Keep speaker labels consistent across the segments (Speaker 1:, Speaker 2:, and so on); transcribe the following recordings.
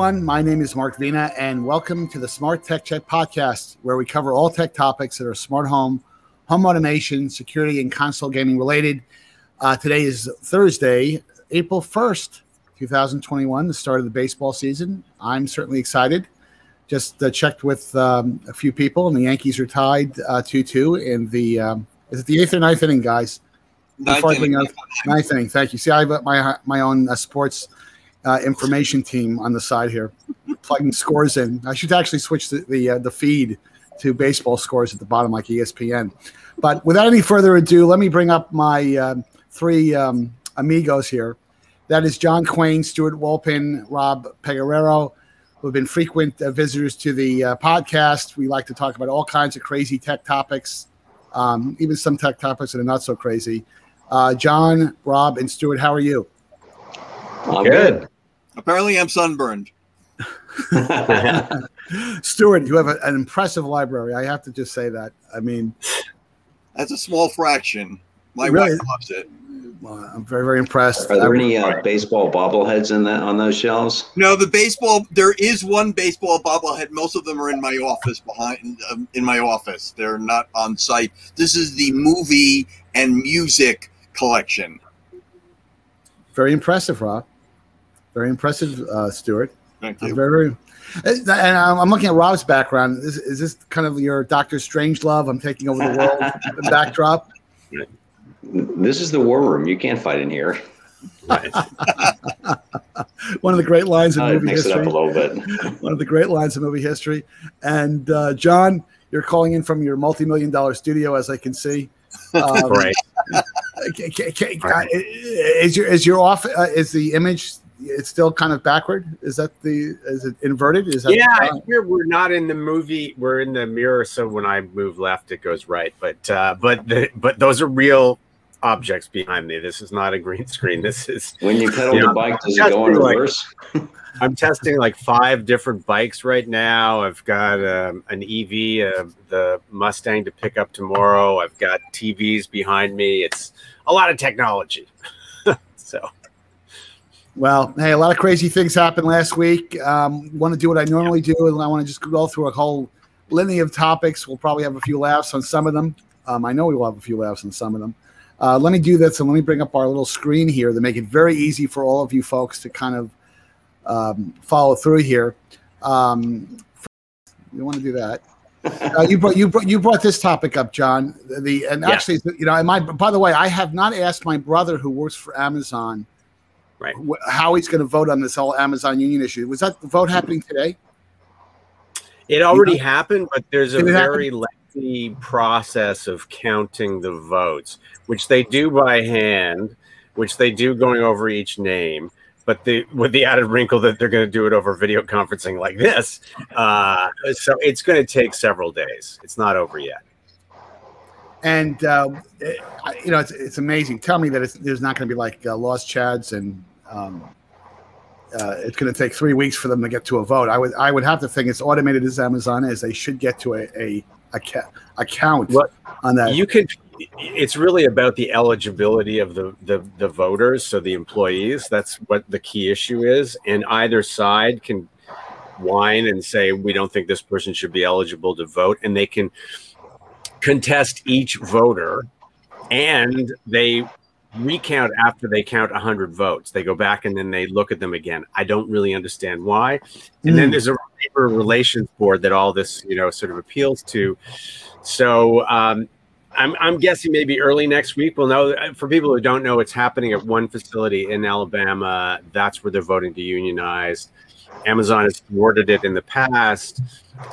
Speaker 1: everyone. My name is Mark Vena, and welcome to the Smart Tech Check podcast, where we cover all tech topics that are smart home, home automation, security, and console gaming related. Uh, today is Thursday, April 1st, 2021, the start of the baseball season. I'm certainly excited. Just uh, checked with um, a few people, and the Yankees are tied uh, 2 2 in the, um, is it the eighth or ninth inning, guys?
Speaker 2: Ninth inning.
Speaker 1: Ninth inning. Thank you. See, I have my, my own uh, sports uh, information team on the side here, plugging scores in. I should actually switch the the, uh, the feed to baseball scores at the bottom, like ESPN. But without any further ado, let me bring up my uh, three um, amigos here. That is John Quain, Stuart Wolpin, Rob Pegoraro, who have been frequent uh, visitors to the uh, podcast. We like to talk about all kinds of crazy tech topics, um, even some tech topics that are not so crazy. Uh, John, Rob, and Stuart, how are you?
Speaker 3: I'm good.
Speaker 2: Apparently, I'm sunburned.
Speaker 1: Stuart, you have a, an impressive library. I have to just say that. I mean,
Speaker 2: that's a small fraction. My
Speaker 1: really,
Speaker 2: wife loves it.
Speaker 1: Well, I'm very, very impressed.
Speaker 3: Are there any uh, baseball bobbleheads in that on those shelves?
Speaker 2: No, the baseball. There is one baseball bobblehead. Most of them are in my office behind. Um, in my office, they're not on site. This is the movie and music collection.
Speaker 1: Very impressive, Rob. Very impressive, uh, Stuart.
Speaker 2: Thank you.
Speaker 1: Very, very, and I'm looking at Rob's background. Is, is this kind of your Doctor Strangelove? I'm taking over the world backdrop.
Speaker 3: This is the war room. You can't fight in here.
Speaker 1: One of the great lines in
Speaker 3: Uh,
Speaker 1: movie
Speaker 3: mix it
Speaker 1: history.
Speaker 3: up a little bit.
Speaker 1: One of the great lines in movie history. And uh, John, you're calling in from your multi-million dollar studio, as I can see. Um,
Speaker 4: Right.
Speaker 1: Is your is your off? Uh, is the image? It's still kind of backward. Is that the? Is it inverted? Is that
Speaker 4: Yeah, here we're not in the movie. We're in the mirror, so when I move left, it goes right. But uh, but the, but those are real objects behind me. This is not a green screen. This is
Speaker 3: When you pedal
Speaker 4: Yeah.
Speaker 3: the bike, does it go in
Speaker 4: Just like-
Speaker 3: reverse?
Speaker 4: I'm testing like five different bikes right now. I've got um, an EV, uh, the Mustang to pick up tomorrow. I've got TVs behind me. It's a lot of technology. so
Speaker 1: Well, hey, a lot of crazy things happened last week. Um, want to do what I normally do, and I want to just go through a whole litany of topics. We'll probably have a few laughs on some of them. Um, I know we will have a few laughs on some of them. Uh, let me do this, and let me bring up our little screen here to make it very easy for all of you folks to kind of um, follow through here. Um, you want to do that? Uh, you brought you brought you brought this topic up, John. The and
Speaker 4: Yeah.
Speaker 1: actually, you know, my by the way, I have not asked my brother who works for Amazon
Speaker 4: Right.
Speaker 1: wh- how he's going to vote on this whole Amazon union issue. Was that the vote happening today?
Speaker 4: it already happened, but there's a
Speaker 1: Did happen?
Speaker 4: very lengthy process of counting the votes, which they do by hand, which they do going over each name. But the with the added wrinkle that they're going to do it over video conferencing like this, uh, so it's going to take several days. It's not over yet.
Speaker 1: And uh, it- you know, it's, it's amazing. Tell me that it's, there's not going to be like uh, lost chads and um, uh, it's going to take three weeks for them to get to a vote. I would I would have to think it's automated as Amazon is. They should get to a a, a, ca- a count
Speaker 4: What-
Speaker 1: on that.
Speaker 4: you could it's really about the eligibility of the, the the voters so the employees. That's what the key issue is. And either side can whine and say we don't think this person should be eligible to vote. And they can contest each voter and they recount after they count 100 votes. They go back and then they look at them again. I don't really understand why. And then
Speaker 1: Mm.
Speaker 4: there's a labor relations board that all this you know sort of appeals to. So um, I'm, I'm guessing maybe early next week we'll know. For people who don't know, it's happening at one facility in Alabama. That's where they're voting to unionize. Amazon has thwarted it in the past,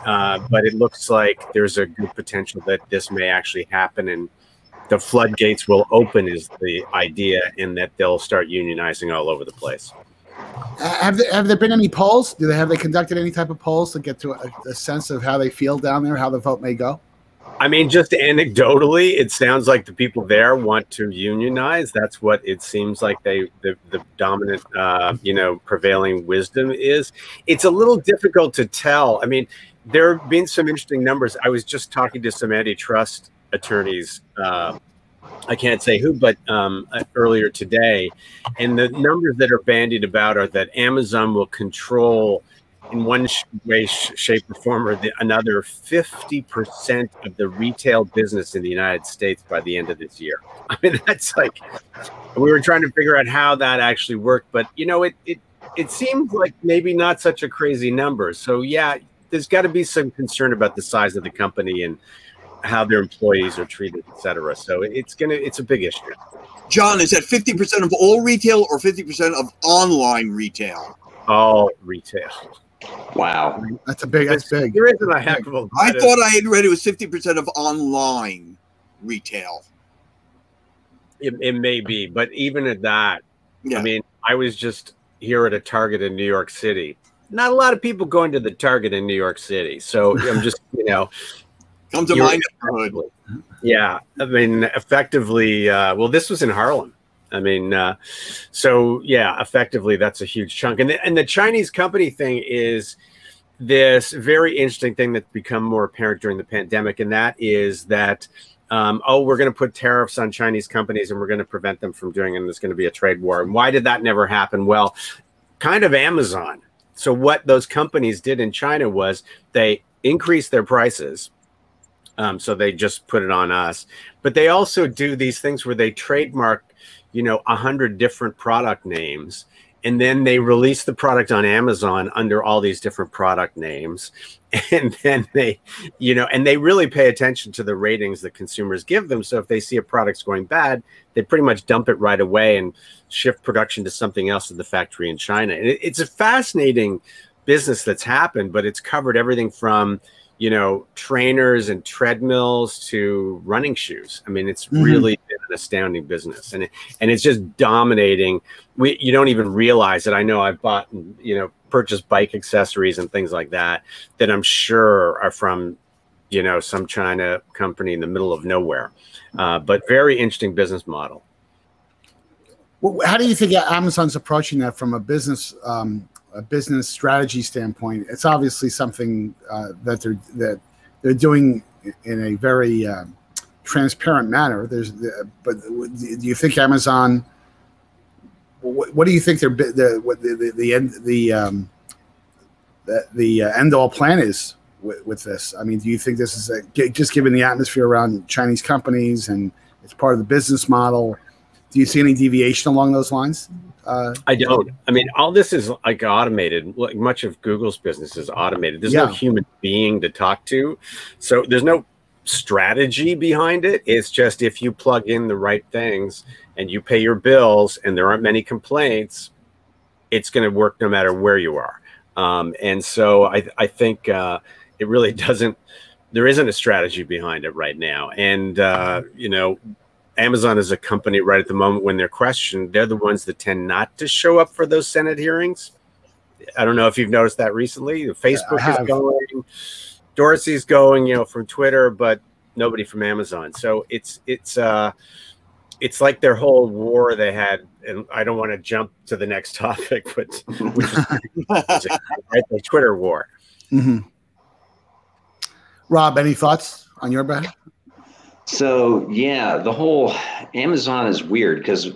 Speaker 4: uh, but it looks like there's a good potential that this may actually happen and the floodgates will open, is the idea, and that they'll start unionizing all over the place.
Speaker 1: Uh, have there, have there been any polls? Do they have they conducted any type of polls to get to a, a sense of how they feel down there, how the vote may go?
Speaker 4: I mean, just anecdotally, it sounds like the people there want to unionize. That's what it seems like they the, the dominant, uh, you know, prevailing wisdom is. It's a little difficult to tell. I mean, there have been some interesting numbers. I was just talking to some antitrust attorneys. Uh, I can't say who, but um, uh, earlier today, and the numbers that are bandied about are that Amazon will control in one way, shape, or form or the, another 50% of the retail business in the United States by the end of this year. I mean, that's like, we were trying to figure out how that actually worked, but you know, it, it, it seems like maybe not such a crazy number. So, yeah, there's got to be some concern about the size of the company and how their employees are treated, et cetera. So, it's going to, it's a big issue.
Speaker 2: John, is that 50% of all retail or 50% of online retail?
Speaker 4: All retail.
Speaker 3: Wow,
Speaker 1: that's a big. That's big.
Speaker 4: There isn't a heck of a.
Speaker 2: I thought I had read it was fifty percent of online retail.
Speaker 4: It, it may be, but even at that,
Speaker 2: Yeah.
Speaker 4: I mean, I was just here at a Target in New York City. Not a lot of people going to the Target in New York City, so I'm just you know,
Speaker 2: Come to
Speaker 4: you're-
Speaker 2: my neighborhood.
Speaker 4: yeah. I mean, effectively, uh, well, this was in Harlem. I mean, uh, so yeah, effectively, that's a huge chunk. And the, and the Chinese company thing is this very interesting thing that's become more apparent during the pandemic, and that is that. Um, oh, we're going to put tariffs on Chinese companies and we're going to prevent them from doing. And there's going to be a trade war. And why did that never happen? Well, kind of Amazon. So, what those companies did in China was they increased their prices. Um, so they just put it on us. But they also do these things where they trademark, you know, a hundred different product names, and then they release the product on Amazon under all these different product names, and then they, you know, and they really pay attention to the ratings that consumers give them. So if they see a product's going bad, they pretty much dump it right away and shift production to something else in the factory in China. And it, it's a fascinating business that's happened, but it's covered everything from you know trainers and treadmills to running shoes. I mean it's
Speaker 1: Mhm.
Speaker 4: really been an astounding business and it, and it's just dominating. We you don't even realize it. I know i've bought you know purchased bike accessories and things like that that i'm sure are from you know some china company in the middle of nowhere. Uh, but very interesting business model.
Speaker 1: Well, how do you think Amazon's approaching that from a business um, a business strategy standpoint? It's obviously something uh, that they're that they're doing in a very um transparent manner. There's, but do you think Amazon? What, what do you think their the the the the end the um, the, the uh, end all plan is with, with this? I mean, do you think this is a, just given the atmosphere around Chinese companies and it's part of the business model? Do you see any deviation along those lines? Uh,
Speaker 4: I don't. I mean, all this is like automated. Like much of Google's business is automated. There's no human being to talk to, so there's no strategy behind it. It's just if you plug in the right things and you pay your bills and there aren't many complaints, it's going to work no matter where you are. Um, and so I, I think uh, it really doesn't. There isn't a strategy behind it right now, and uh, you know, Amazon is a company right at the moment when they're questioned, they're the ones that tend not to show up for those Senate hearings. I don't know if you've noticed that recently. Facebook is going, Dorsey's going, you know, from Twitter, but nobody from Amazon. So it's it's uh it's like their whole war they had, and I don't want to jump to the next topic, but which is right, the Twitter war.
Speaker 1: mhm. Rob, any thoughts on your behalf?
Speaker 3: So yeah, the whole Amazon is weird because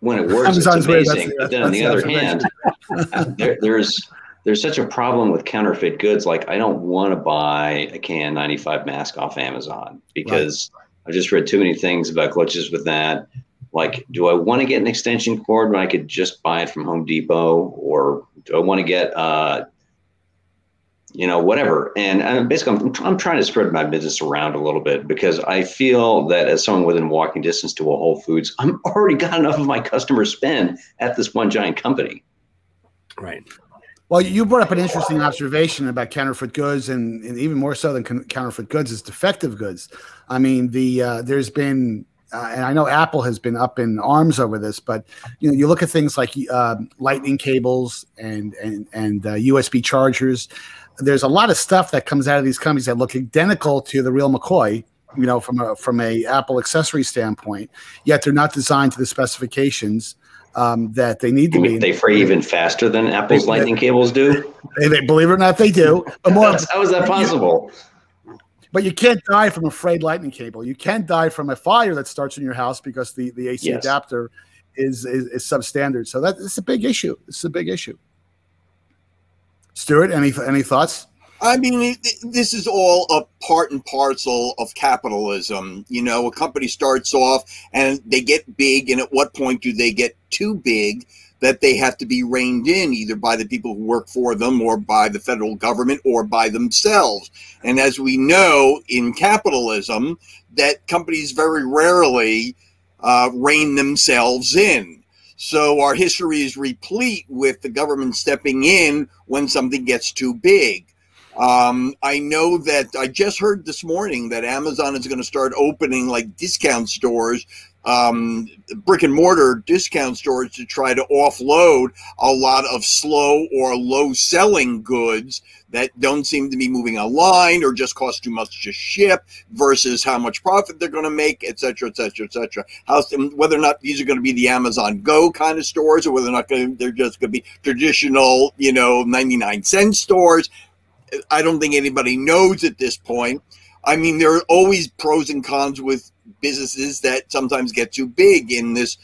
Speaker 3: when it works,
Speaker 1: Amazon's
Speaker 3: it's
Speaker 1: weird,
Speaker 3: amazing.
Speaker 1: that's-
Speaker 3: but then on the other hand, there, there's there's such a problem with counterfeit goods. Like I don't want to buy a N95 mask off Amazon because I've just read too many things about glitches with that. Like, do I want to get an extension cord when I could just buy it from Home Depot, or do I want to get uh, you know, whatever. And, and basically, I'm, I'm trying to spread my business around a little bit because I feel that as someone within walking distance to a Whole Foods, I'm already got enough of my customers spend at this one giant company.
Speaker 4: Right.
Speaker 1: Well, you brought up an interesting observation about counterfeit goods, and, and even more so than counterfeit goods is defective goods. I mean, the uh, there's been, uh, and I know Apple has been up in arms over this, but you know, you look at things like uh, lightning cables and and and uh, USB chargers. There's a lot of stuff that comes out of these companies that look identical to the real McCoy. You know, from a from a Apple accessory standpoint, yet they're not designed to the specifications um, that they need to be.
Speaker 3: they fray even faster than Apple's lightning cables do.
Speaker 1: They, they- believe it or not, they do. But more,
Speaker 3: How is that possible?
Speaker 1: But you can't die from a frayed lightning cable. You can't die from a fire that starts in your house because the, the AC
Speaker 3: Yes.
Speaker 1: adapter is, is is substandard. So that it's a big issue. It's a big issue. Stuart, any any thoughts?
Speaker 2: I mean, this is all a part and parcel of capitalism. You know, a company starts off and they get big, and at what point do they get too big that they have to be reined in either by the people who work for them or by the federal government or by themselves? And as we know in capitalism, that companies very rarely uh, rein themselves in. So our history is replete with the government stepping in when something gets too big. Um, I know that I just heard this morning that Amazon is going to start opening like discount stores, um, brick and mortar discount stores to try to offload a lot of slow or low selling goods that don't seem to be moving online or just cost too much to ship versus how much profit they're going to make, et cetera, et cetera, et cetera. How, whether or not these are going to be the Amazon Go kind of stores or whether or not they're just going to be traditional, you know, 99 cent stores. I don't think anybody knows at this point. I mean, there are always pros and cons with businesses that sometimes get too big in this.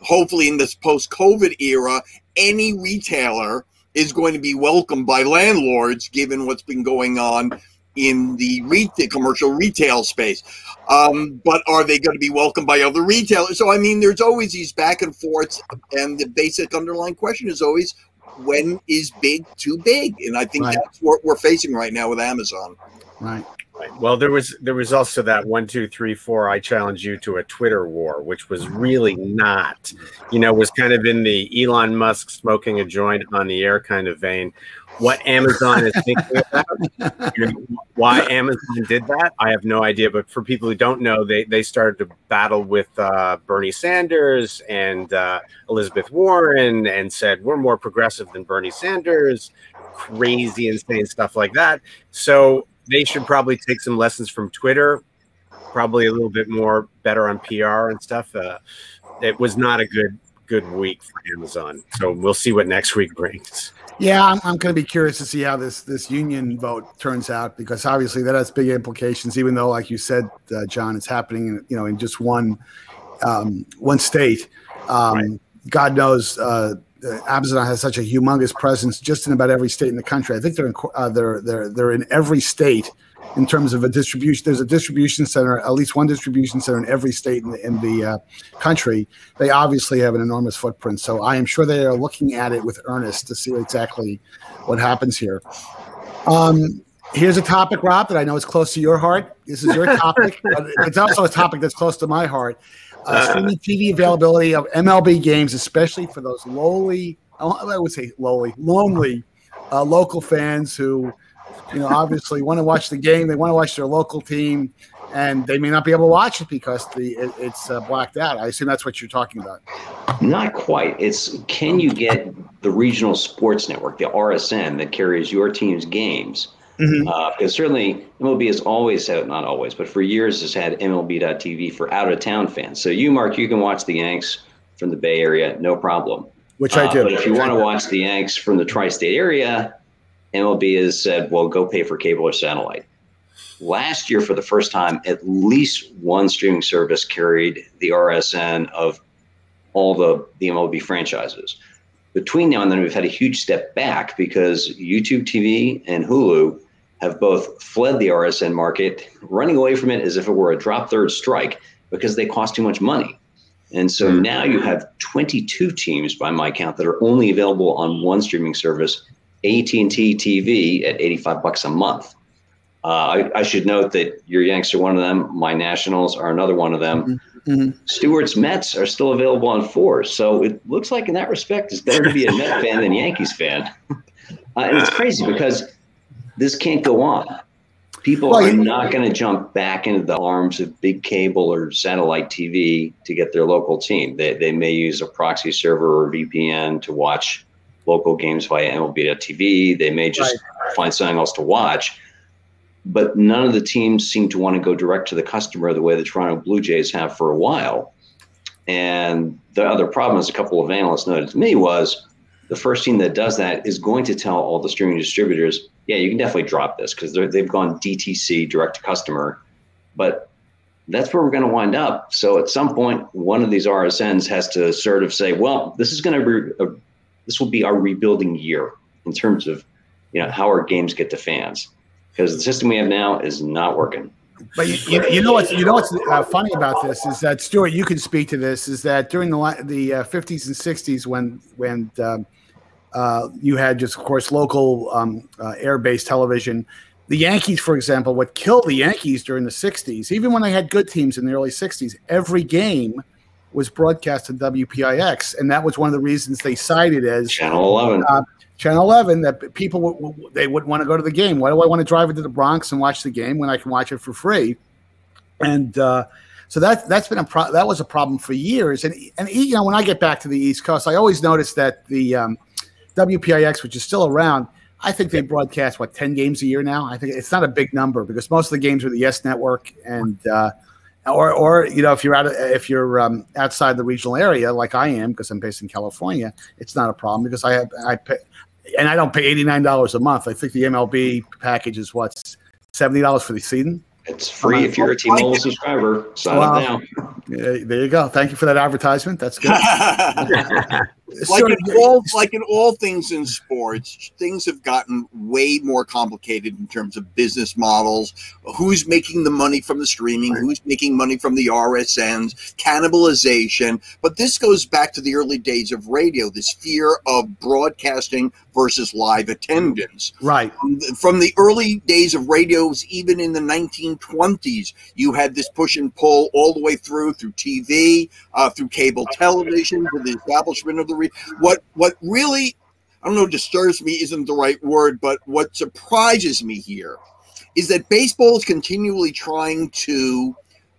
Speaker 2: Hopefully, in this post-COVID era, any retailer is going to be welcomed by landlords, given what's been going on in the retail, commercial retail space. Um, but are they going to be welcomed by other retailers? So, I mean, there's always these back and forths, and the basic underlying question is always when is big too big? And I think right. that's what we're facing right now with Amazon.
Speaker 1: Right.
Speaker 4: Right. Well, there was there was also that one, two, three, four. I challenge you to a Twitter war, which was really not, you know, was kind of in the Elon Musk smoking a joint on the air kind of vein. What Amazon is thinking about, you know, why Amazon did that, I have no idea. But for people who don't know, they they started to battle with uh, Bernie Sanders and uh, Elizabeth Warren, and said we're more progressive than Bernie Sanders. Crazy, insane stuff like that. So they should probably take some lessons from Twitter, probably a little bit more better on PR and stuff. Uh, it was not a good good week for Amazon, so we'll see what next week brings.
Speaker 1: Yeah, I'm, I'm going to be curious to see how this this union vote turns out because obviously that has big implications. Even though, like you said, uh, John, it's happening in you know in just one um, one state. Um, right. God knows. Uh, uh, Amazon has such a humongous presence just in about every state in the country. I think they're in, uh, they're they're they're in every state in terms of a distribution. There's a distribution center, at least one distribution center in every state in the, in the uh, country. They obviously have an enormous footprint. So I am sure they are looking at it with earnest to see exactly what happens here. Um, here's a topic, Rob, that I know is close to your heart. This is your topic, but it's also a topic that's close to my heart streaming TV availability of MLB games, especially for those lowly, I would say lowly, lonely uh, local fans who, you know, obviously want to watch the game. They want to watch their local team, and they may not be able to watch it because the it, it's uh, blacked out. I assume that's what you're talking about.
Speaker 3: Not quite. It's can you get the regional sports network, the RSN, that carries your team's games? Mm-hmm. Uh, because certainly MLB has always had, not always, but for years has had MLB.TV for out of town fans. So you, Mark, you can watch the Yanks from the Bay Area, no problem.
Speaker 1: Which I do.
Speaker 3: Uh, but if you want to watch the Yanks from the tri state area, MLB has said, well, go pay for cable or satellite. Last year, for the first time, at least one streaming service carried the RSN of all the, the MLB franchises. Between now and then, we've had a huge step back because YouTube TV and Hulu have both fled the RSN market, running away from it as if it were a drop third strike because they cost too much money. And so mm. now you have 22 teams by my count that are only available on one streaming service, AT&T TV at 85 bucks a month. Uh, I, I, should note that your Yanks are one of them. My Nationals are another one of them. Mm-hmm. mm-hmm. Stuart's Mets are still available on four. So it looks like, in that respect, it's better to be a Met fan than Yankees fan. Uh, and it's crazy because this can't go on. People well, are not going to jump back into the arms of big cable or satellite TV to get their local team. They, they may use a proxy server or VPN to watch local games via MLB.TV. They may just right. find something else to watch. But none of the teams seem to want to go direct to the customer the way the Toronto Blue Jays have for a while. And the other problem, as a couple of analysts noted to me, was the first team that does that is going to tell all the streaming distributors, yeah, you can definitely drop this because they've gone DTC, direct to customer. But that's where we're going to wind up. So at some point, one of these RSNs has to sort of say, well, this is going to be, a, this will be our rebuilding year in terms of you know, how our games get to fans because the system we have now is not working.
Speaker 1: But you, you, you know what's you know what's uh, funny about this is that Stuart, you can speak to this. Is that during the the uh, 50s and 60s when when um, uh, you had just of course local um, uh, air based television. The Yankees, for example, what killed the Yankees during the 60s, even when they had good teams in the early 60s, every game was broadcast on WPIX, and that was one of the reasons they cited as
Speaker 3: Channel 11.
Speaker 1: Channel 11 that people would, they wouldn't want to go to the game. Why do I want to drive into the Bronx and watch the game when I can watch it for free? And uh, so that that's been a pro- that was a problem for years. And and you know when I get back to the East Coast, I always notice that the um, WPIX, which is still around, I think they broadcast what ten games a year now. I think it's not a big number because most of the games are the Yes Network and. Uh, or, or you know, if you're out, if you're um, outside the regional area, like I am, because I'm based in California, it's not a problem because I have I pay, and I don't pay eighty nine dollars a month. I think the MLB package is what's seventy dollars for the season.
Speaker 3: It's free if you're a T-Mobile subscriber. Sign well, up now.
Speaker 1: Yeah, there you go. Thank you for that advertisement. That's good.
Speaker 2: like in all, like in all things in sports, things have gotten way more complicated in terms of business models. Who's making the money from the streaming? Who's making money from the RSNs? Cannibalization. But this goes back to the early days of radio. This fear of broadcasting versus live attendance.
Speaker 1: Right.
Speaker 2: From the early days of radios, even in the 1920s, you had this push and pull all the way through through TV, uh, through cable television, to the establishment of the re- what what really I don't know disturbs me isn't the right word, but what surprises me here is that baseball is continually trying to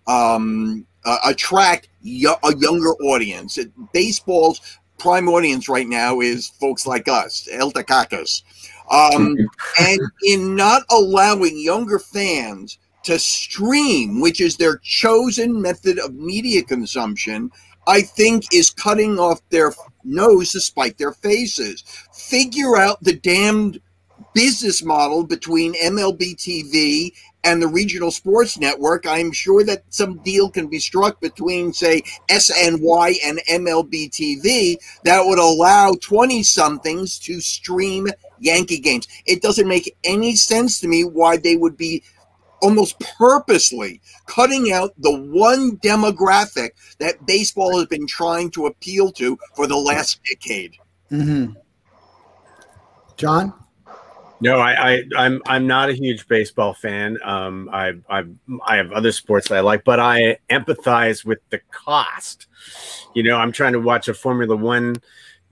Speaker 2: um, uh, attract a younger audience. It, baseball's prime audience right now is folks like us, alte kakers. Um, and in not allowing younger fans to stream, which is their chosen method of media consumption, I think is cutting off their nose to spite their faces. Figure out the damned business model between MLB TV and the regional sports network. I'm sure that some deal can be struck between, say, SNY and MLB TV that would allow 20 somethings to stream Yankee games. It doesn't make any sense to me why they would be almost purposely cutting out the one demographic that baseball has been trying to appeal to for the last decade.
Speaker 1: Mm-hmm. John?
Speaker 4: No, I, I I'm I'm not a huge baseball fan. Um, I I I have other sports that I like, but I empathize with the cost. You know, I'm trying to watch a Formula One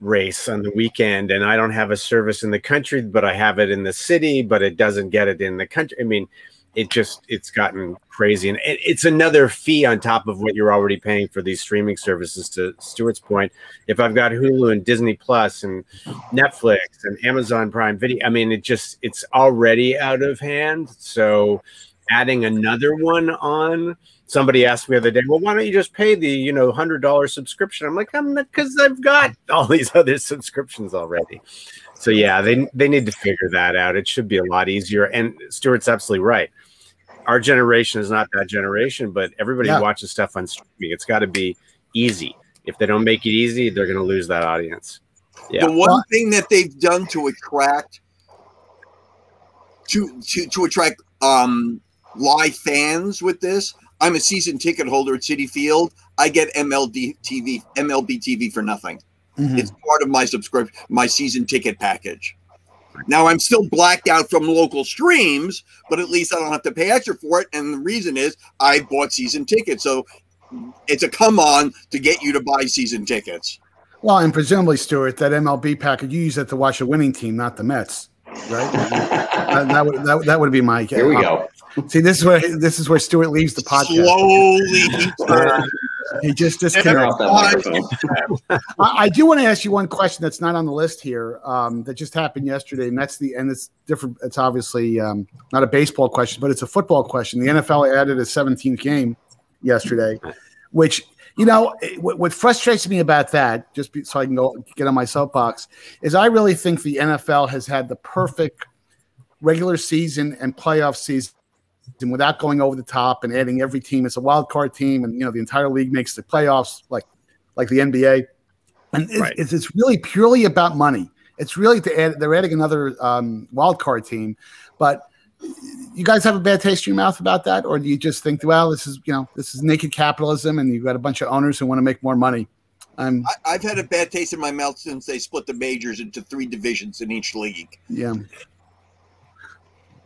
Speaker 4: race on the weekend, and I don't have a service in the country, but I have it in the city, but it doesn't get it in the country. I mean, it just it's gotten crazy. And it's another fee on top of what you're already paying for these streaming services to stuart's point. If i've got hulu and disney plus and netflix and amazon prime video i mean it just it's already out of hand. So adding another one on somebody asked me the other day well why don't you just pay the you know hundred dollar subscription? I'm like i'm not because i've got all these other subscriptions already. So yeah they they need to figure that out. It should be a lot easier. And stuart's absolutely right our generation is not that generation, but everybody yeah. watches stuff on streaming. It's got to be easy. If they don't make it easy, they're going to lose that audience.
Speaker 2: Yeah. The one thing that they've done to attract to to to attract um live fans with this, I'm a season ticket holder at Citi Field. I get MLB TV MLB TV for nothing. Mm-hmm. It's part of my subscription, my season ticket package. Now I'm still blacked out from local streams, but at least I don't have to pay extra for it. And the reason is I bought season tickets. So it's a come on to get you to buy season tickets.
Speaker 1: Well, and presumably, Stuart, that MLB package you use it to watch a winning team, not the Mets, right? that, that, would that, that would be my.
Speaker 3: Here we go.
Speaker 1: See, this is where this is where Stuart leaves the podcast.
Speaker 2: Slowly,
Speaker 1: he just disconnected. I, I, do want to ask you one question that's not on the list here. Um, that just happened yesterday, and that's the and it's different. It's obviously um, not a baseball question, but it's a football question. The NFL added a 17th game yesterday, which you know what, what frustrates me about that. Just be, so I can go get on my soapbox is I really think the NFL has had the perfect regular season and playoff season without going over the top and adding every team as a wild card team, and you know the entire league makes the playoffs like like the NBA, and it's, right. it's, it's really purely about money. it's really to add. They're adding another um, wild card team, but you guys have a bad taste in your mouth about that, or do you just think, well, this is you know this is naked capitalism, and you've got a bunch of owners who want to make more money?
Speaker 2: Um, I, have had a bad taste in my mouth since they split the majors into three divisions in each league.
Speaker 1: Yeah.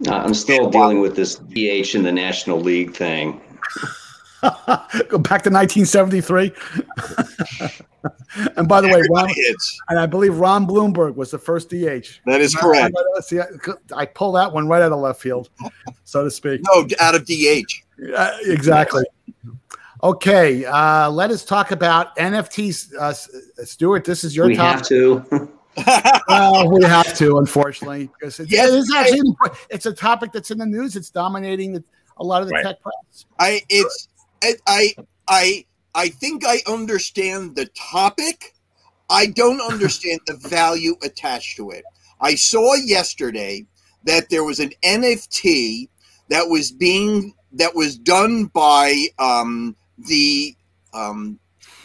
Speaker 3: Uh, I'm still dealing with this DH in the National League thing.
Speaker 1: Go back to 1973. and by the way, Ron, and I believe Ron Blomberg was the first DH.
Speaker 2: That is correct.
Speaker 1: See, I, I pull that one right out of left field, so to speak.
Speaker 2: No, out of DH.
Speaker 1: Uh, exactly. Okay, uh, let us talk about NFTs. Uh, Stuart, this is your
Speaker 3: we
Speaker 1: topic.
Speaker 3: have to.
Speaker 1: well, we have to, unfortunately, because it's, yes, it's actually it's a topic that's in the news. It's dominating the, a lot of the right. tech press.
Speaker 2: I it's I I I think I understand the topic. I don't understand the value attached to it. I saw yesterday that there was an NFT that was being that was done by um, the um,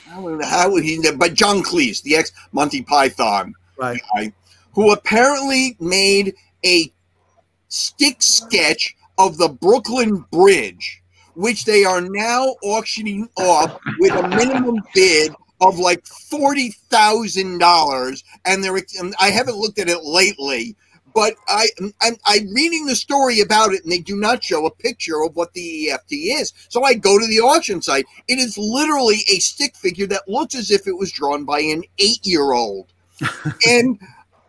Speaker 2: how, how he by John Cleese, the ex Monty Python
Speaker 1: right.
Speaker 2: guy, who apparently made a stick sketch of the Brooklyn Bridge, which they are now auctioning off with a minimum bid of like forty thousand dollars, and they're. I haven't looked at it lately, but I, I'm, I'm, reading the story about it, and they do not show a picture of what the NFT is. So I go to the auction site. It is literally a stick figure that looks as if it was drawn by an eight-year-old, and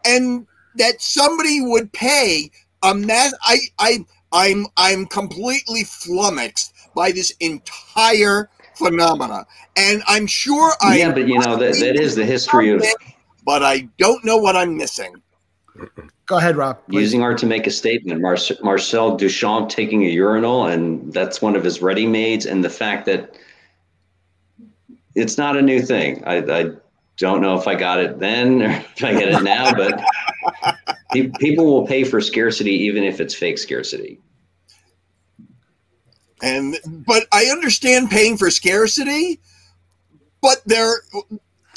Speaker 2: and that somebody would pay a mass. I I I'm I'm completely flummoxed by this entire phenomena, and I'm sure I.
Speaker 3: Yeah, but you know that that is the history of.
Speaker 2: But I don't know what I'm missing.
Speaker 1: Go ahead, Rob.
Speaker 3: Please. Using art to make a statement. Mar- Marcel Duchamp taking a urinal, and that's one of his ready-mades, and the fact that it's not a new thing. I, I don't know if I got it then or if I get it now, but people will pay for scarcity even if it's fake scarcity.
Speaker 2: And but I understand paying for scarcity, but there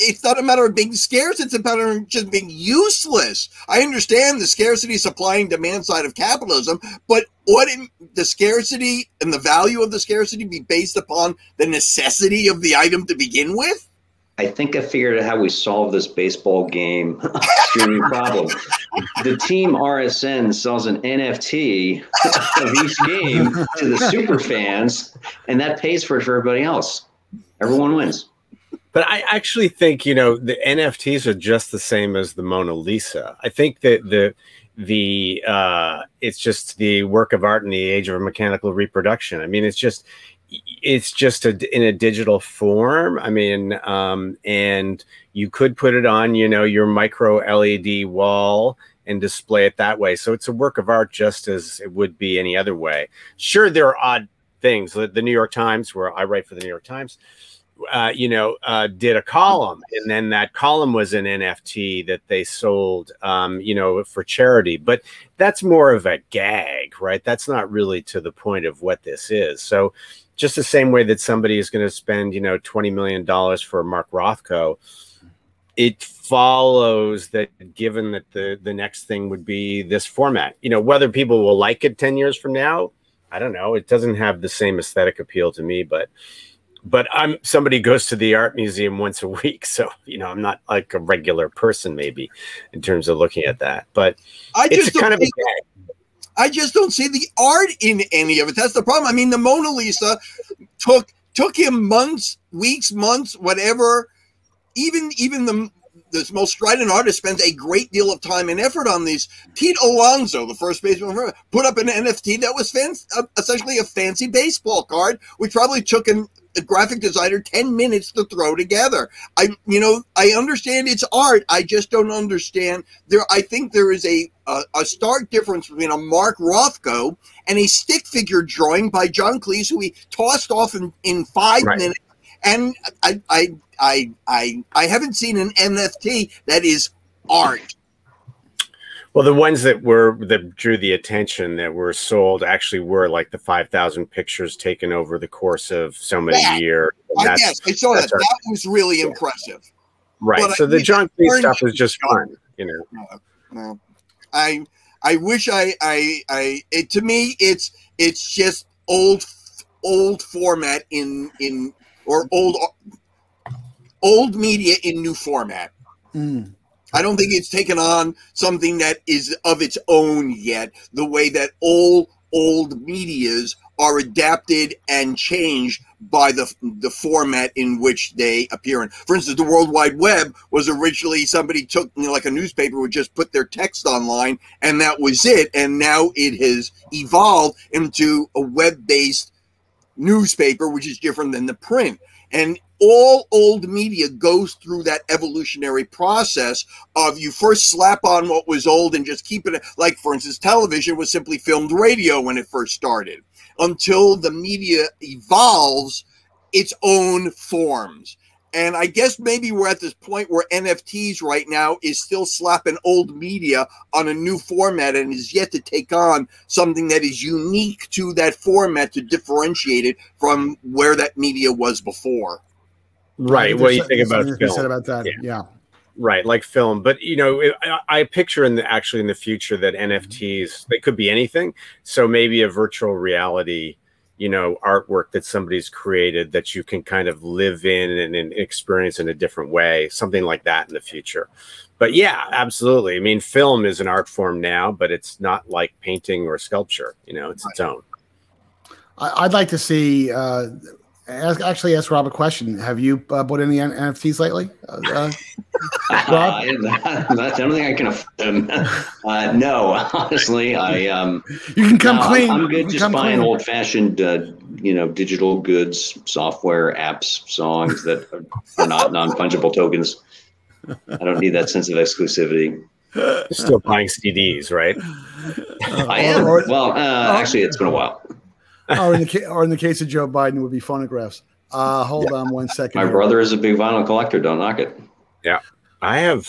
Speaker 2: it's not a matter of being scarce, it's a matter of just being useless. I understand the scarcity, supply, and demand side of capitalism, but wouldn't the scarcity and the value of the scarcity be based upon the necessity of the item to begin with?
Speaker 3: I think I figured out how we solve this baseball game streaming problem. The team RSN sells an NFT of each game to the super fans, and that pays for it for everybody else. Everyone wins.
Speaker 4: But I actually think you know the NFTs are just the same as the Mona Lisa. I think that the the uh, it's just the work of art in the age of a mechanical reproduction. I mean, it's just it's just a, in a digital form. I mean, um, and you could put it on, you know, your micro LED wall and display it that way. So it's a work of art just as it would be any other way. Sure, there are odd things. The, New York Times, where I write for the New York Times, uh, you know, uh, did a column, and then that column was an NFT that they sold, um, you know, for charity. But that's more of a gag, right? That's not really to the point of what this is. So just the same way that somebody is going to spend, you know, $20 million for Mark Rothko, it follows that given that the, the next thing would be this format, you know, whether people will like it 10 years from now, I don't know. It doesn't have the same aesthetic appeal to me, but but I'm somebody goes to the art museum once a week, so you know I'm not like a regular person maybe in terms of looking at that. But I just it's kind of a
Speaker 2: I just don't see the art in any of it. That's the problem. I mean, the Mona Lisa took took him months, weeks, months, whatever. Even even the the most strident artist spends a great deal of time and effort on these. Pete Alonso, the first baseman, put up an NFT that was fan- uh, essentially a fancy baseball card, which probably took an a graphic designer 10 minutes to throw together. I you know, I understand it's art. I just don't understand there I think there is a a, a stark difference between a Mark Rothko and a stick figure drawing by John Cleese who he tossed off in, in 5 right. minutes and I I I I I haven't seen an NFT that is art.
Speaker 4: Well, the ones that were that drew the attention that were sold actually were like the five thousand pictures taken over the course of so many that, years.
Speaker 2: Yes, I saw that. Our, that was really yeah. impressive.
Speaker 4: Right. But so I the John Cleese stuff was just fun. You know,
Speaker 2: no, no. I I wish I I I it, to me it's it's just old old format in in or old old media in new format.
Speaker 1: Mm.
Speaker 2: I don't think it's taken on something that is of its own yet, the way that old old medias are adapted and changed by the the format in which they appear in. For instance, the World Wide Web was originally somebody took you know, like a newspaper would just put their text online and that was it. And now it has evolved into a web based newspaper, which is different than the print. And all old media goes through that evolutionary process of you first slap on what was old and just keep it like for instance television was simply filmed radio when it first started until the media evolves its own forms and i guess maybe we're at this point where nfts right now is still slapping old media on a new format and is yet to take on something that is unique to that format to differentiate it from where that media was before
Speaker 4: right what do you think about
Speaker 1: film? said about that yeah. yeah.
Speaker 4: right like film but you know I, I, picture in the actually in the future that nfts they could be anything so maybe a virtual reality you know artwork that somebody's created that you can kind of live in and, and experience in a different way something like that in the future. But yeah absolutely. I mean film is an art form now but it's not like painting or sculpture you know it's its own.
Speaker 1: I'd like to see uh, ask, actually ask Rob a question. Have you uh, bought any NFTs lately, uh, uh
Speaker 3: Rob? I don't think I can afford them. Uh, no, honestly, I. Um,
Speaker 1: you can come no, clean.
Speaker 3: I'm good just buying old fashioned, uh, you know, digital goods, software, apps, songs that are not non fungible tokens. I don't need that sense of exclusivity.
Speaker 4: Still buying CDs, right?
Speaker 3: I am. Well, uh, actually, it's been a while
Speaker 1: or in the or in the case of Joe Biden, would be phonographs. Uh, hold yeah. on one second.
Speaker 3: My here. brother is a big vinyl collector. Don't knock it.
Speaker 4: Yeah, I have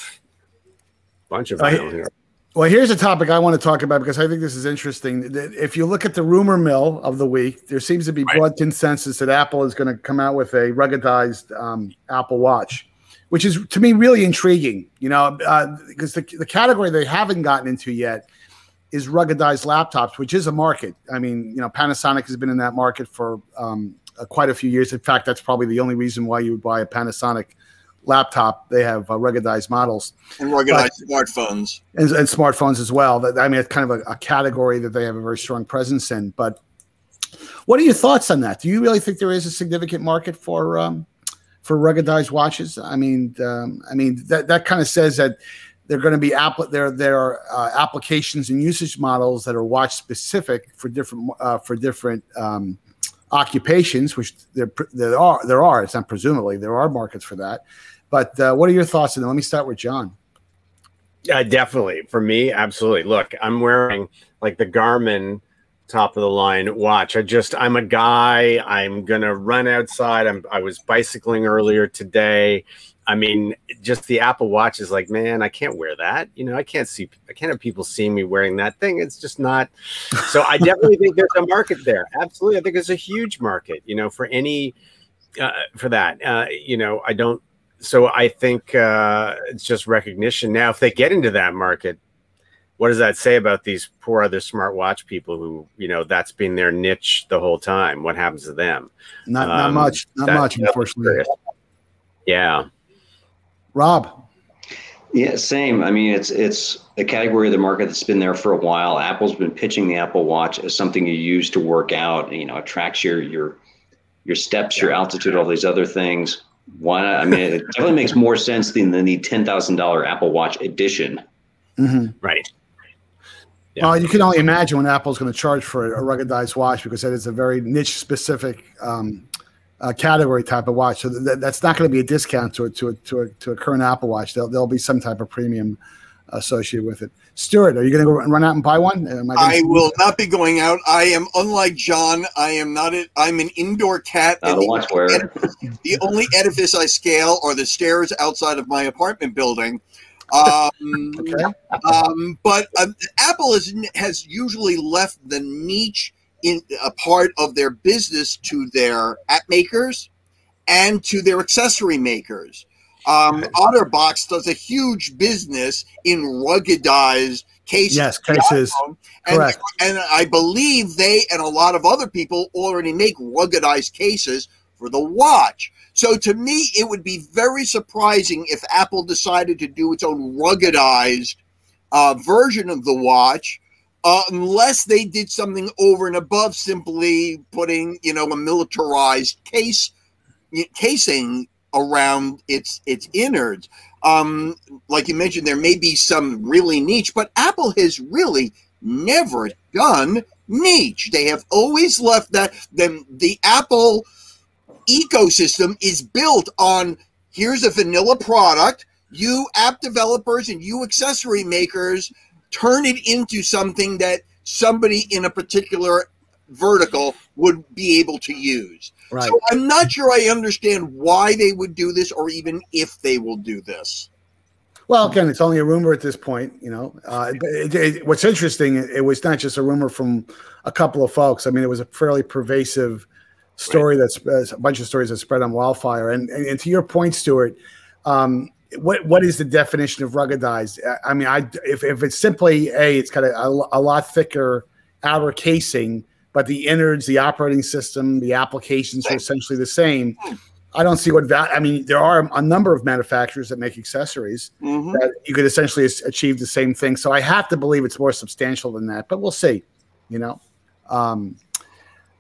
Speaker 4: a bunch of vinyl here.
Speaker 1: Well, here's a topic I want to talk about because I think this is interesting. If you look at the rumor mill of the week, there seems to be broad consensus that Apple is going to come out with a ruggedized um, Apple Watch, which is to me really intriguing. You know, uh, because the, the category they haven't gotten into yet is ruggedized laptops, which is a market. I mean, you know, Panasonic has been in that market for um, uh, quite a few years. In fact, that's probably the only reason why you would buy a Panasonic laptop. They have uh, ruggedized models
Speaker 2: and ruggedized but, smartphones
Speaker 1: and, and, smartphones as well. That I mean, it's kind of a, a, category that they have a very strong presence in. But what are your thoughts on that? Do you really think there is a significant market for um, for ruggedized watches? I mean, um, I mean that that kind of says that they're going to be app- there there are uh, applications and usage models that are watch specific for different uh, for different um, occupations which there there are there are it's not presumably there are markets for that. But uh, what are your thoughts on that? Let me start with john.
Speaker 4: Yeah definitely. For me absolutely. Look i'm wearing like the garmin top of the line watch. I just i'm a guy. I'm gonna run outside. I'm i was bicycling earlier today I mean, just the Apple Watch is like, man, I can't wear that. You know, I can't see, I can't have people seeing me wearing that thing. It's just not. So I definitely think there's a market there. Absolutely, I think there's a huge market. You know, for any, uh, for that. Uh, you know, I don't. So I think uh, it's just recognition. Now, if they get into that market, what does that say about these poor other smartwatch people who, you know, that's been their niche the whole time? What happens to them?
Speaker 1: Not, um, not much. Not that, much, unfortunately.
Speaker 4: Yeah.
Speaker 1: Rob.
Speaker 3: Yeah, same. I mean, it's it's a category of the market that's been there for a while. Apple's been pitching the Apple Watch as something you use to work out. You know, it tracks your your your steps, your altitude, all these other things. Why not? I mean, it definitely makes more sense than, than the ten thousand dollar Apple Watch edition.
Speaker 4: Mm-hmm. Right.
Speaker 1: Yeah. Well, you can only imagine when Apple's going to charge for a ruggedized watch because that is a very niche specific um, uh, category type of watch. So th- that's not going to be a discount to a, to a, to a, to a current Apple Watch. There'll, there'll be some type of premium associated with it. Stuart, are you going to go run out and buy one?
Speaker 2: I, I will not be going out. I am unlike John. I am not. A, I'm an indoor cat.
Speaker 3: Not a watch wearer.
Speaker 2: the only edifice I scale are the stairs outside of my apartment building. Um, okay. Um, but uh, Apple has has usually left the niche in a part of their business to their app makers and to their accessory makers. Um, OtterBox does a huge business in ruggedized cases.
Speaker 1: Yes, cases.
Speaker 2: And,
Speaker 1: Correct.
Speaker 2: and I believe they and a lot of other people already make ruggedized cases for the watch. So to me, it would be very surprising if Apple decided to do its own ruggedized uh, version of the watch, uh, unless they did something over and above simply putting, you know, a militarized case casing around its its innards. Um, like you mentioned, there may be some really niche, but Apple has really never done niche. They have always left that. Then the Apple ecosystem is built on here's a vanilla product. You app developers and you accessory makers turn it into something that somebody in a particular vertical would be able to use.
Speaker 1: Right.
Speaker 2: So I'm not sure I understand why they would do this or even if they will do this.
Speaker 1: Well, again, it's only a rumor at this point, you know. Uh, it, it, what's interesting, it was not just a rumor from a couple of folks. I mean, it was a fairly pervasive story right. that's a bunch of stories that spread on wildfire. And, and, and to your point, Stuart, um, what what is the definition of ruggedized? I mean, I if, if it's simply a, it's got a, a, lot thicker outer casing, but the innards, the operating system, the applications are essentially the same. I don't see what that. I mean, there are a number of manufacturers that make accessories mm-hmm. that you could essentially achieve the same thing. So I have to believe it's more substantial than that, but we'll see. You know. Um,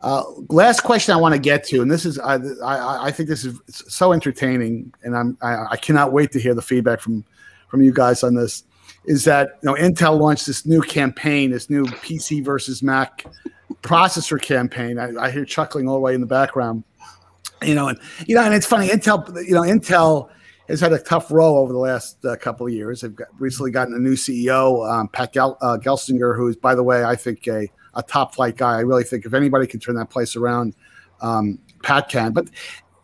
Speaker 1: uh, last question I want to get to, and this is I, I, I think this is so entertaining, and I'm I, I, cannot wait to hear the feedback from from you guys on this. Is that you know Intel launched this new campaign, this new PC versus Mac processor campaign. I, I hear chuckling all the way in the background. You know, and you know, and it's funny. Intel, you know, Intel has had a tough row over the last uh, couple of years. They've got, recently gotten a new CEO, um, Pat Gel, uh, Gelsinger, who is, by the way, I think a a top flight guy. I really think if anybody can turn that place around, um, Pat can. But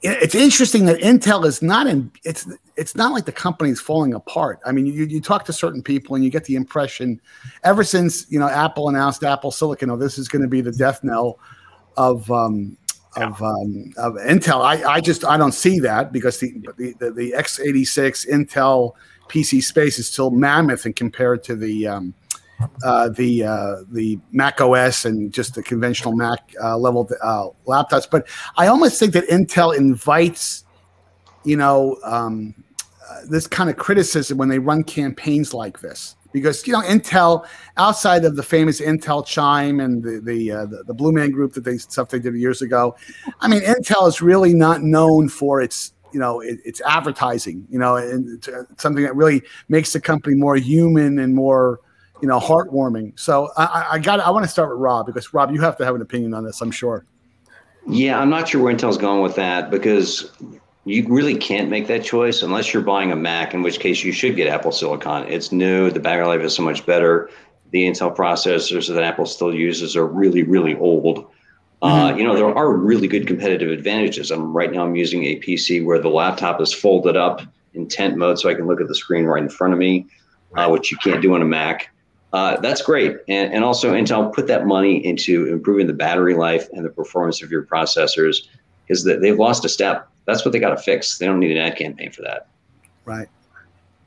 Speaker 1: it's interesting that Intel is not in. It's it's not like the company's falling apart. I mean, you, you talk to certain people and you get the impression, ever since you know Apple announced Apple Silicon, oh, this is going to be the death knell of um, of, um, of Intel. I, I just I don't see that because the the, the, the x86 Intel PC space is still mammoth and compared to the um, uh, the uh, the Mac OS and just the conventional Mac uh, level uh, laptops. But I almost think that Intel invites, you know, um, uh, this kind of criticism when they run campaigns like this. Because you know Intel, outside of the famous Intel Chime and the the, uh, the, the Blue Man Group that they stuff they did years ago, I mean Intel is really not known for its you know it, it's advertising you know and it's, something that really makes the company more human and more you know, heartwarming. So I, I got. I want to start with Rob because Rob, you have to have an opinion on this. I'm sure.
Speaker 3: Yeah, I'm not sure where Intel's going with that because you really can't make that choice unless you're buying a Mac, in which case you should get Apple Silicon. It's new. The battery life is so much better. The Intel processors that Apple still uses are really, really old. Uh, mm-hmm. you know, there are really good competitive advantages. I'm right now I'm using a PC where the laptop is folded up in tent mode, so I can look at the screen right in front of me, uh, which you can't do on a Mac. Uh, that's great. And, and also, Intel put that money into improving the battery life and the performance of your processors because they've lost a step. That's what they got to fix. They don't need an ad campaign for that.
Speaker 1: Right.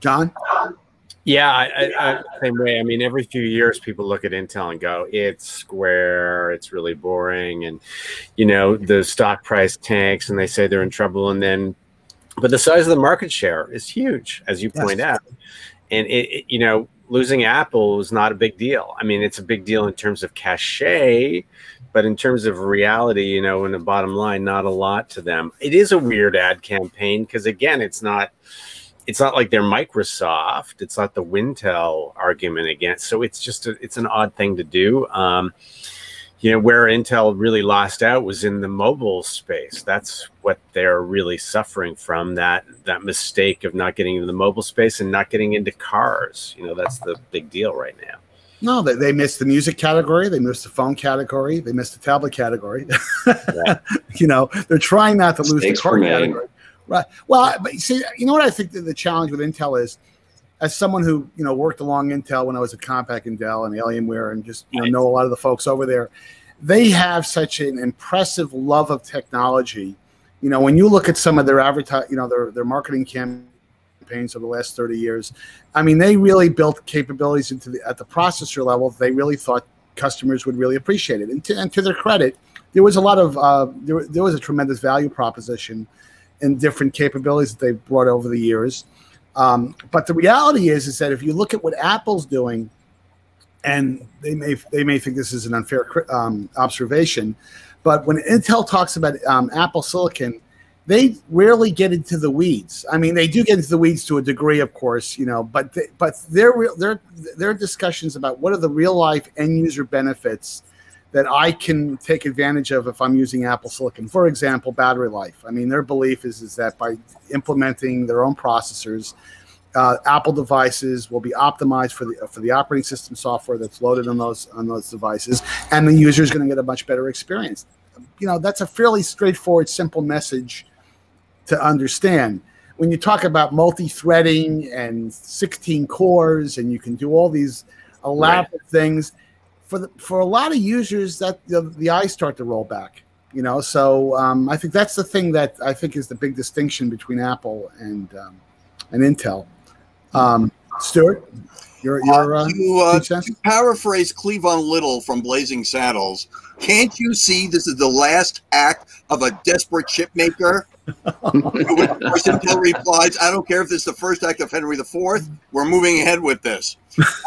Speaker 1: John?
Speaker 4: Yeah, I, I, I, same way. I mean, every few years, people look at Intel and go, "It's square. It's really boring," and you know, the stock price tanks, and they say they're in trouble. And then, but the size of the market share is huge, as you point yes. out. And it, it, you know, losing Apple is not a big deal. I mean, it's a big deal in terms of cachet, but in terms of reality, you know, in the bottom line, not a lot to them. It is a weird ad campaign because again, it's not it's not like they're Microsoft. It's not the Wintel argument against. So it's just a, it's an odd thing to do. Um, you know where intel really lost out was in the mobile space. That's what they're really suffering from that that mistake of not getting into the mobile space and not getting into cars. You know that's the big deal right now.
Speaker 1: No they, they missed the music category they missed the phone category they missed the tablet category. Yeah. you know they're trying not to lose Mistakes the car category. Right. Well but see you know what i think the, the challenge with intel is as someone who you know worked along Intel when I was at Compaq and Dell and Alienware and just you know know a lot of the folks over there, they have such an impressive love of technology. You know, when you look at some of their advertise, you know, their their marketing campaigns over the last 30 years. I mean, they really built capabilities into the at the processor level. They really thought customers would really appreciate it. And to, and to their credit, there was a lot of uh, there, there was a tremendous value proposition and different capabilities that they've brought over the years. Um, but the reality is, is that if you look at what Apple's doing, and they may they may think this is an unfair um, observation, but when Intel talks about um, Apple Silicon, they rarely get into the weeds. I mean, they do get into the weeds to a degree, of course, you know, but they, but their their their discussions about what are the real life end user benefits that I can take advantage of if I'm using Apple Silicon. For example, battery life. I mean, their belief is is that by implementing their own processors, uh, Apple devices will be optimized for the for the operating system software that's loaded on those on those devices, and the user is going to get a much better experience. You know, that's a fairly straightforward, simple message to understand. When you talk about multi-threading and 16 cores, and you can do all these elaborate right. things for the, for a lot of users that the, the eyes start to roll back you know? So um, i think that's the thing that i think is the big distinction between apple and um, and intel. Um, stuart your, your uh,
Speaker 2: to, uh, to paraphrase Cleavon Little from Blazing Saddles, can't you see this is the last act of a desperate chipmaker? Intel replies, I don't care if this is the first act of Henry IV, we're moving ahead with this.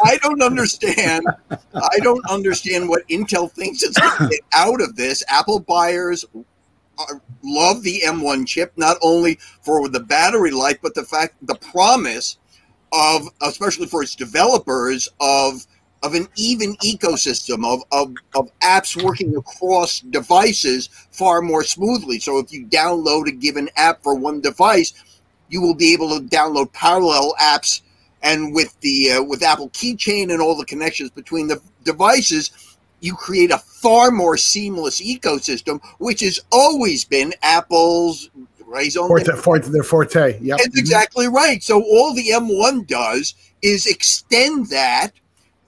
Speaker 2: I don't understand. I don't understand what Intel thinks it's going to get out of this. Apple buyers love the M1 chip, not only for the battery life, but the fact, the promise of, especially for its developers, of of an even ecosystem of, of, of apps working across devices far more smoothly. So if you download a given app for one device, you will be able to download parallel apps and with the uh, with Apple Keychain and all the connections between the devices, you create a far more seamless ecosystem, which has always been Apple's raison
Speaker 1: forte, forte, their forte.
Speaker 2: Yeah, that's exactly right. So all the M1 does is extend that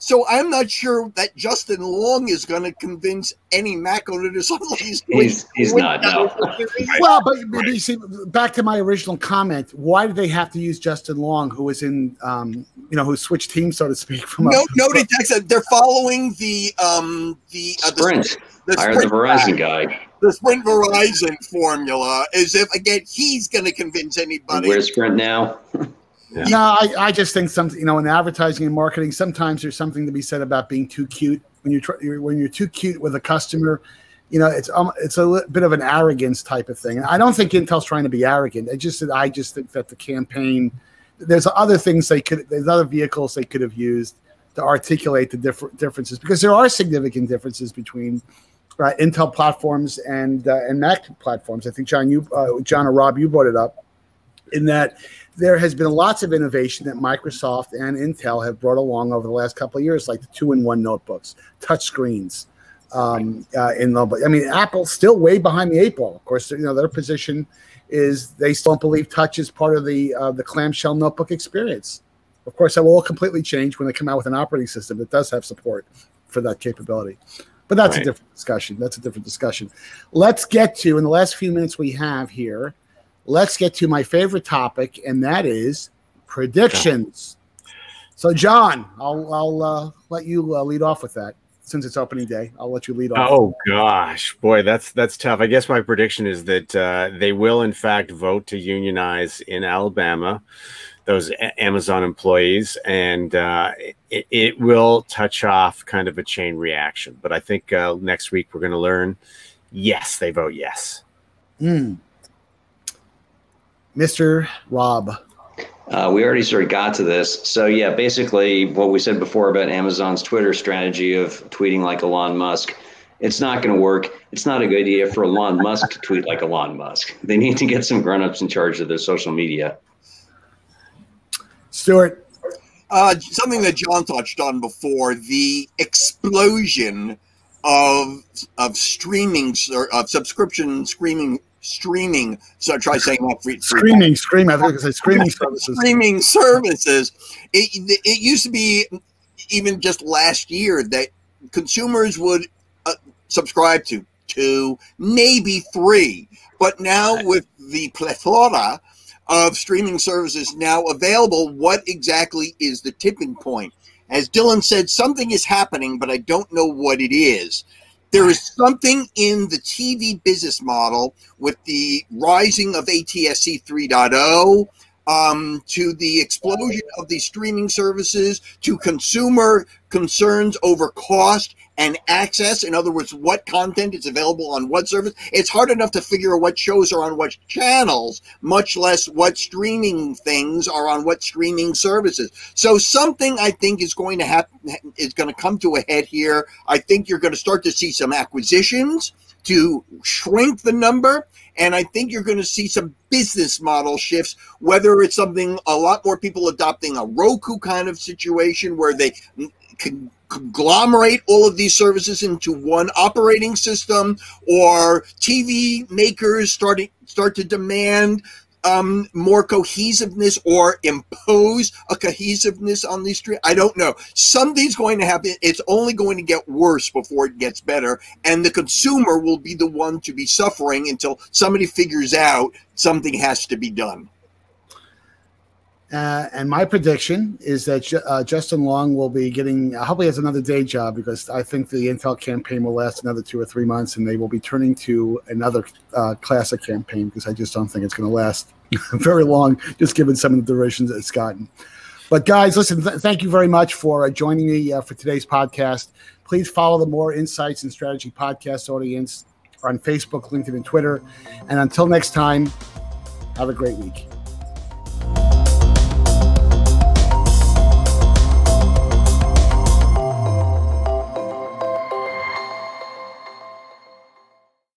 Speaker 2: so I'm not sure that Justin Long is going to convince any Mac owner to suddenly.
Speaker 3: He's, he's not. No.
Speaker 1: well, but, but you see, back to my original comment. Why did they have to use Justin Long, who was in, um, you know, who switched teams, so to speak, from
Speaker 2: no, no, they, they're following the um the
Speaker 3: uh, Sprint. The, the Hire the Verizon guy.
Speaker 2: The Sprint Verizon formula, is if again he's going to convince anybody.
Speaker 3: Where's Sprint now?
Speaker 1: No, I, I just think something you know in advertising and marketing sometimes there's something to be said about being too cute when you're, tr- when you're too cute with a customer. You know, it's um, it's a bit of an arrogance type of thing. And I don't think Intel's trying to be arrogant. I just I just think that the campaign there's other things they could there's other vehicles they could have used to articulate the different differences because there are significant differences between right, Intel platforms and uh, and Mac platforms. I think John, you uh, John or Rob, you brought it up in that there has been lots of innovation that Microsoft and Intel have brought along over the last couple of years, like the two-in-one notebooks, touch screens. Um, uh, in the, I mean, Apple's still way behind the eight ball. Of course, you know their position is they still don't believe touch is part of the uh, the clamshell notebook experience. Of course, that will all completely change when they come out with an operating system that does have support for that capability. But that's right. a different discussion. That's a different discussion. Let's get to in the last few minutes we have here let's get to my favorite topic, and that is predictions. So, John, I'll, I'll uh, let you uh, lead off with that since it's opening day. I'll let you lead off.
Speaker 4: Oh gosh, boy, that's that's tough. I guess my prediction is that uh, they will, in fact, vote to unionize in Alabama those a- Amazon employees, and uh, it, it, will touch off kind of a chain reaction. But I think uh, next week we're going to learn. Yes, they vote yes.
Speaker 1: Mm. Mr. Rob.
Speaker 3: Uh, we already sort of got to this. So, yeah, basically, what we said before about Amazon's Twitter strategy of tweeting like Elon Musk, it's not going to work. It's not a good idea for Elon Musk to tweet like Elon Musk. They need to get some grown-ups in charge of their social media.
Speaker 1: Stuart.
Speaker 2: Uh, something that John touched on before the explosion of of streaming of subscription streaming streaming. So I try saying that for
Speaker 1: streaming, stream. I think it's like streaming services.
Speaker 2: Streaming services. It, it used to be even just last year that consumers would uh, subscribe to two, maybe three, but now with the plethora of streaming services now available. What exactly is the tipping point? As Dylan said, something is happening, but I don't know what it is. There is something in the TV business model with the rising of ATSC 3.0 um, to the explosion of these streaming services, to consumer concerns over cost and access. In other words, what content is available on what service. It's hard enough to figure out what shows are on what channels, much less what streaming things are on what streaming services. So something I think is going to happen is going to come to a head here. I think you're going to start to see some acquisitions to shrink the number. And I think you're going to see some business model shifts, whether it's something a lot more people adopting a Roku kind of situation where they can conglomerate all of these services into one operating system or TV makers starting start to demand um, more cohesiveness or impose a cohesiveness on these streets. I don't know. Something's going to happen. It's only going to get worse before it gets better. And the consumer will be the one to be suffering until somebody figures out something has to be done.
Speaker 1: Uh, and my prediction is that uh, Justin Long will be getting, I hope he has another day job because I think the Intel campaign will last another two or three months and they will be turning to another uh, classic campaign because I just don't think it's going to last very long, just given some of the directions it's gotten. But guys, listen, th- thank you very much for uh, joining me uh, for today's podcast. Please follow the More Insights and Strategy podcast audience on Facebook, LinkedIn, and Twitter. And until next time, have a great week.